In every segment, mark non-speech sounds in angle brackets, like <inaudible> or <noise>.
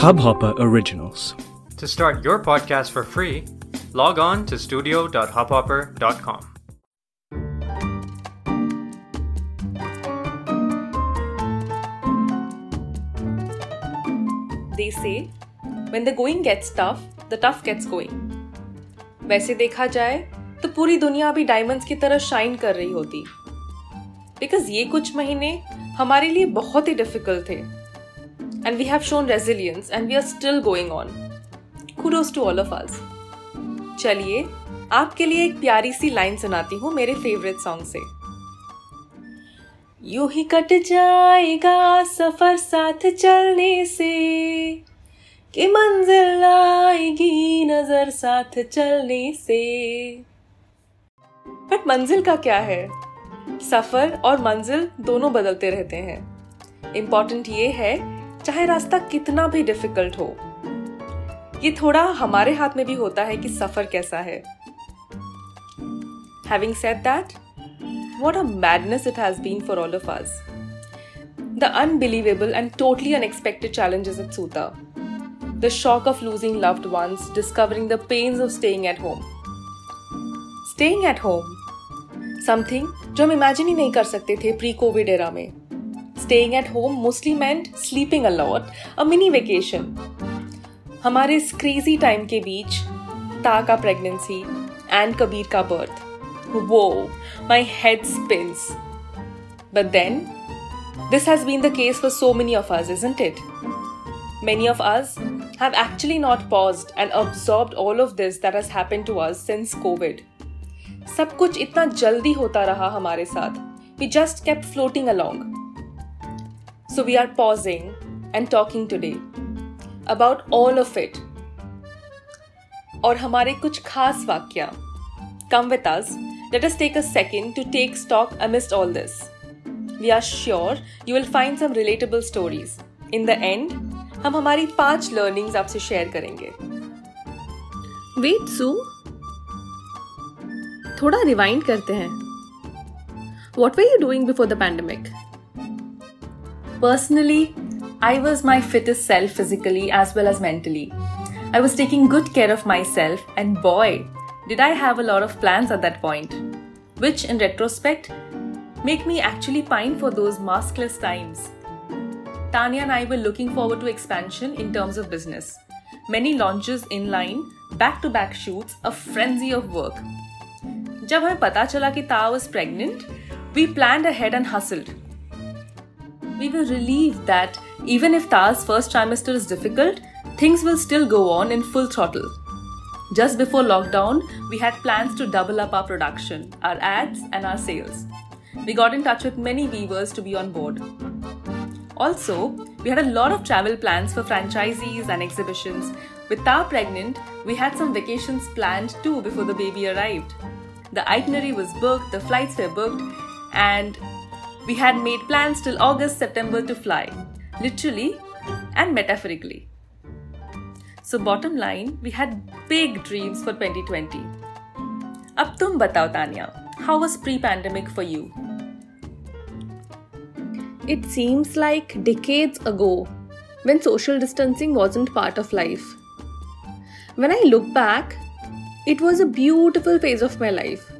Hubhopper Originals. To start your podcast for free, log on to studio.hubhopper.com. They say, when the going gets tough, the tough gets going. वैसे देखा जाए तो पूरी दुनिया अभी diamonds की तरह शाइन कर रही होती बिकॉज ये कुछ महीने हमारे लिए बहुत ही डिफिकल्ट थे and we have shown resilience and we are still going on kudos to all of us चलिए, आपके लिए एक प्यारी सी लाइन सुनाती हूँ मेरे फेवरेट सॉन्ग से। यू ही कट जाएगा सफ़र साथ चलने से, कि मंजिल आएगी नज़र साथ चलने से। बट मंजिल का क्या है? सफ़र और मंजिल दोनों बदलते रहते हैं। इंपॉर्टेंट ये है चाहे रास्ता कितना भी डिफ़िकल्ट हो ये थोड़ा हमारे हाथ में भी होता है कि सफ़र कैसा है having said that what a madness it has been for all of us. The unbelievable and totally unexpected challenges at Suta. The shock of losing loved ones, discovering the pains of staying at home. Staying at home. Something जो हम imagine ही नहीं कर सकते थे pre Covid era में staying at home mostly meant sleeping allot a mini vacation हमारे इस crazy time के बीच ता का प्रेगनेंसी एंड कबीर का birth Whoa, my head spins. But then, this has been the case for so many of us, isn't it? Many of us have actually not paused and absorbed all of this that has happened to us since COVID. सब कुछ इतना जल्दी होता रहा हमारे साथ We just kept floating along. So we are pausing and talking today about all of it. और हमारे कुछ खास वाक्य come with us let us take a second to take stock amidst all this we are sure you will find some relatable stories in the end हम हमारी पाँच learnings आपसे share करेंगे. वेट सू थोड़ा रिवाइंड करते हैं. What were you doing before the pandemic personally I was my fittest self physically as well as mentally. I was taking good care of myself, and boy, did I have a lot of plans at that point, which in retrospect make me actually pine for those maskless times. Tanya and I were looking forward to expansion in terms of business. Many launches in line, back to back shoots, a frenzy of work. जब हमें पता चला कि Ta was pregnant, we planned ahead and hustled. We were relieved that even if Ta's first trimester is difficult, things will still go on in full throttle. Just before lockdown, we had plans to double up our production, our ads, and our sales. We got in touch with many weavers to be on board. Also, we had a lot of travel plans for franchisees and exhibitions. With Ta pregnant, we had some vacations planned too before the baby arrived. The itinerary was booked, the flights were booked, and we had made plans till August, September to fly, literally and metaphorically. So bottom line, we had big dreams for 2020. अब तुम बताओ Tania, how was pre-pandemic for you? It seems like decades ago when social distancing wasn't part of life. When I look back, it was a beautiful phase of my life.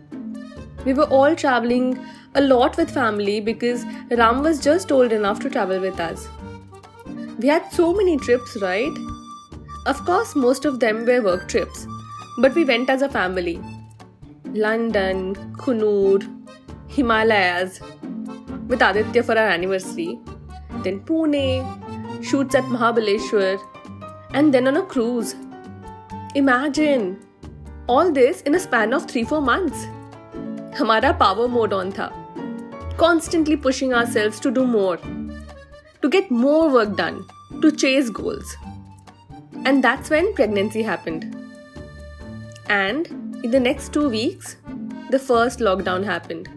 We were all traveling a lot with family because Ram was just old enough to travel with us. We had so many trips, right? Of course, most of them were work trips, but we went as a family. London, Coonoor, Himalayas, with Aditya for our anniversary, then Pune, shoots at Mahabaleshwar, and then on a cruise. Imagine all this in a span of 3 4 months. Hamara power mode on tha. Constantly pushing ourselves to do more, to get more work done, to chase goals. And that's when pregnancy happened. And in the next two weeks, the first lockdown happened.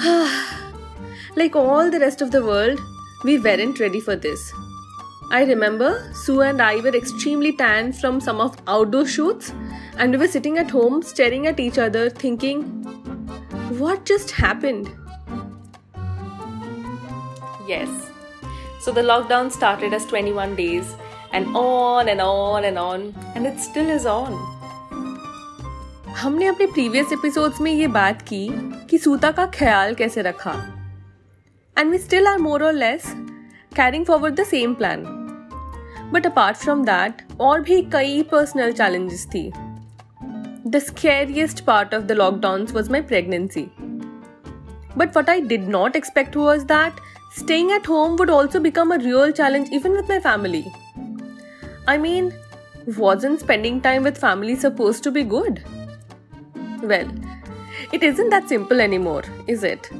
<sighs> like all the rest of the world, we weren't ready for this. I remember Sue and I were extremely tanned from some of outdoor shoots, and we were sitting at home staring at each other, thinking, what just happened? Yes, So the lockdown started as 21 days and on and on and on and it still is on. हमने अपने previous episodes में ये बात की कि सूता का ख्याल कैसे रखा and we still are more or less carrying forward the same plan but apart from that और भी कई पर्सनल चैलेंजेस थी The scariest part of the lockdowns was my pregnancy. But what I did not expect was that staying at home would also become a real challenge even with my family. I mean, wasn't spending time with family supposed to be good? Well, it isn't that simple anymore, is it?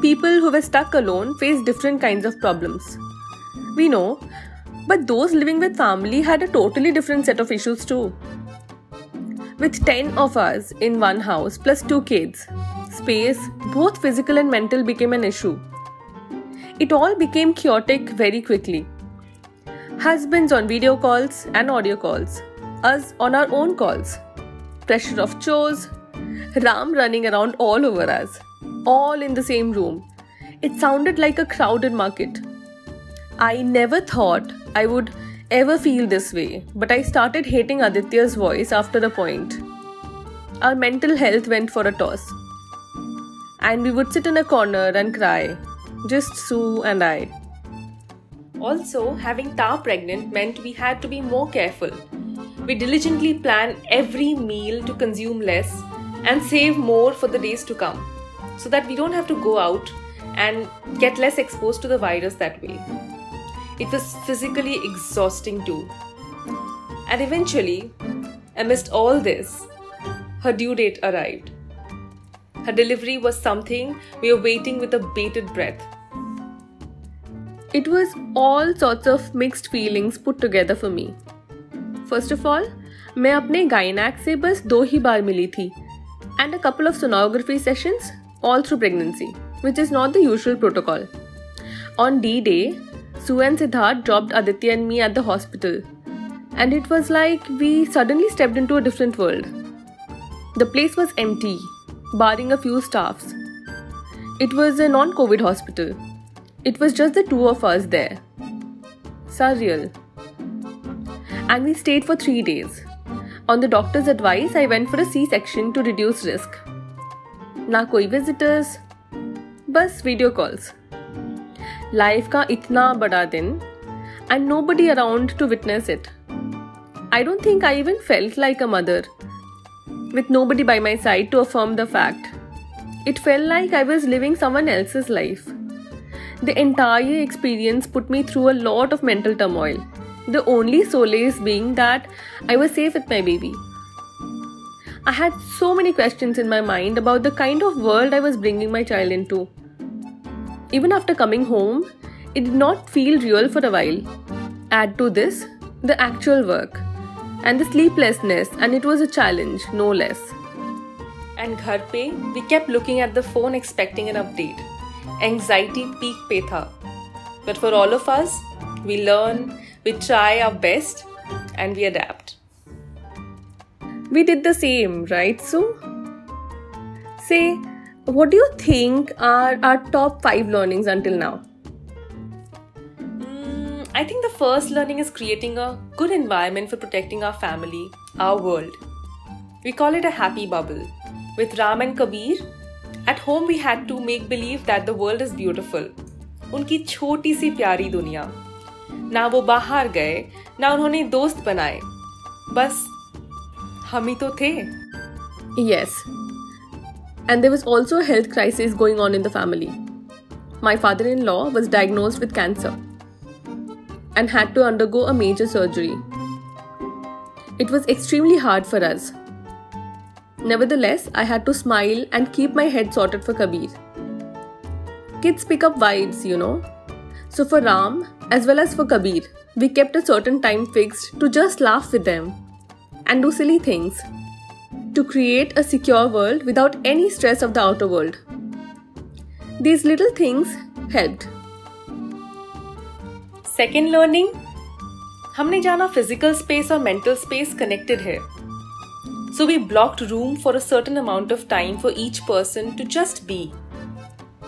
People who were stuck alone face different kinds of problems. We know, but those living with family had a totally different set of issues too. With 10 of us in one house plus two kids, space, both physical and mental, became an issue. It all became chaotic very quickly. Husbands on video calls and audio calls, us on our own calls, pressure of chores, Ram running around all over us, all in the same room. It sounded like a crowded market. I never thought I would ever feel this way, but I started hating Aditya's voice after a point. Our mental health went for a toss and we would sit in a corner and cry. Just Sue and I. Also, having Ta pregnant meant we had to be more careful. We diligently plan every meal to consume less and save more for the days to come so that we don't have to go out and get less exposed to the virus that way. It was physically exhausting too. And eventually, amidst all this, her due date arrived. Her delivery was something we were waiting with a bated breath. It was all sorts of mixed feelings put together for me. First of all, मैं अपने गायनैक से बस दो ही बार मिली थी and a couple of sonography sessions all through pregnancy, which is not the usual protocol. On D Day, Sue and Siddharth dropped Aditya and me at the hospital. And it was like we suddenly stepped into a different world. The place was empty, barring a few staffs. It was a non COVID hospital. It was just the two of us there. Surreal. And we stayed for three days. On the doctor's advice, I went for a C section to reduce risk. Na koi visitors, bus video calls. Life का इतना बड़ा दिन and nobody around to witness it. I don't think I even felt like a mother with nobody by my side to affirm the fact. It felt like I was living someone else's life. The entire experience put me through a lot of mental turmoil, the only solace being that I was safe with my baby. I had so many questions in my mind about the kind of world I was bringing my child into. Even after coming home, it did not feel real for a while. Add to this the actual work and the sleeplessness, and it was a challenge, no less. And घर पे we kept looking at the phone expecting an update. Anxiety peak पे था. But for all of us, we learn, we try our best, and we adapt. We did the same, right, Sue? Say, what do you think are our top five learnings until now? I think the first learning is creating a good environment for protecting our family, our world. We call it a happy bubble. With Ram and Kabir, at home we had to make believe that the world is beautiful. उनकी छोटी सी प्यारी दुनिया ना वो बाहर गए ना उन्होंने दोस्त बनाए बस हम ही तो थे Yes. and there was also a health crisis going on in the family. My father in law was diagnosed with cancer and had to undergo a major surgery. It was extremely hard for us. Nevertheless, I had to smile and keep my head sorted for Kabir. Kids pick up vibes, you know. So, for Ram, as well as for Kabir, we kept a certain time fixed to just laugh with them and do silly things to create a secure world without any stress of the outer world. These little things helped. Second learning हमने जाना physical space और mental space connected है so we blocked room for a certain amount of time for each person to just be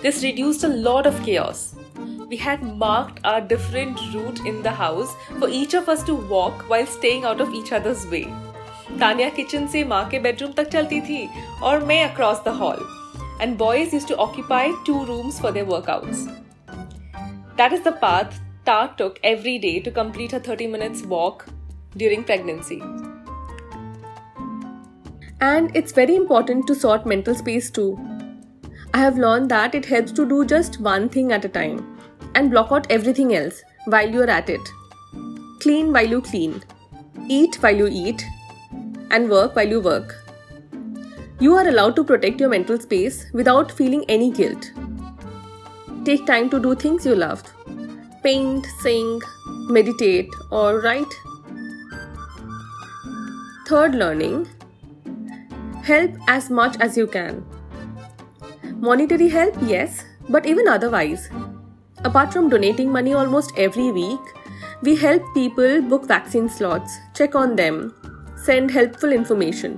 this reduced a lot of cares we had marked our different route in the house for each of us to walk while staying out of each other's way. Tania kitchen से माँ के bedroom तक चलती थी और मैं across the hall and boys used to occupy two rooms for their workouts that is the path Ta took every day to complete her 30 minutes walk during pregnancy. And it's very important to sort mental space too. I have learned that it helps to do just one thing at a time and block out everything else while you're at it. Clean while you clean, eat while you eat, and work while you work. You are allowed to protect your mental space without feeling any guilt. Take time to do things you love paint, sing, meditate, or write. Third learning help as much as you can. Monetary help, yes, but even otherwise. Apart from donating money almost every week, we help people book vaccine slots, check on them, send helpful information.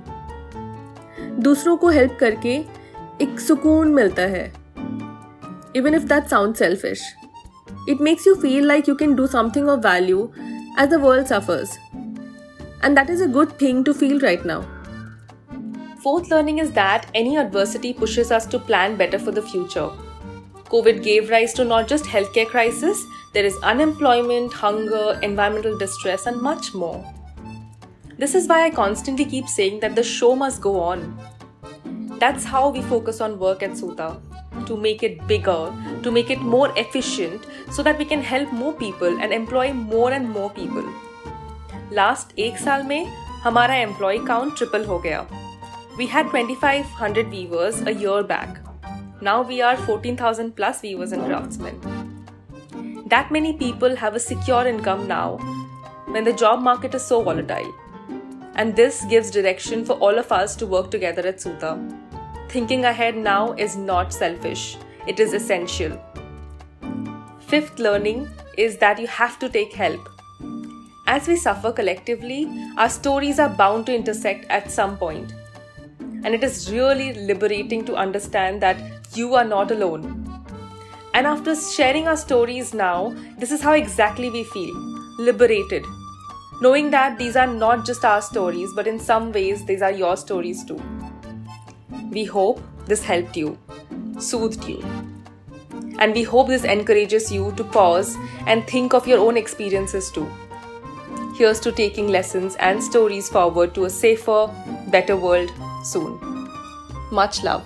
दूसरों को help करके एक सुकून मिलता है even if that sound selfish it makes you feel like you can do something of value as the world suffers and that is a good thing to feel right now Fourth learning is that any adversity pushes us to plan better for the future. COVID gave rise to not just healthcare crisis, there is unemployment, hunger, environmental distress and much more. This is why I constantly keep saying that the show must go on. That's how we focus on work at Suta to make it bigger, to make it more efficient so that we can help more people and employ more and more people. Last एक साल में हमारा employee count triple हो गया we had 2500 viewers a year back. Now we are 14,000 plus viewers and craftsmen. That many people have a secure income now when the job market is so volatile. and this gives direction for all of us to work together at Suta. Thinking ahead now is not selfish, it is essential. Fifth learning is that you have to take help. As we suffer collectively, our stories are bound to intersect at some point. And it is really liberating to understand that you are not alone. And after sharing our stories now, this is how exactly we feel liberated. Knowing that these are not just our stories, but in some ways, these are your stories too. We hope this helped you, soothed you. And we hope this encourages you to pause and think of your own experiences too. Here's to taking lessons and stories forward to a safer, better world soon. Much love.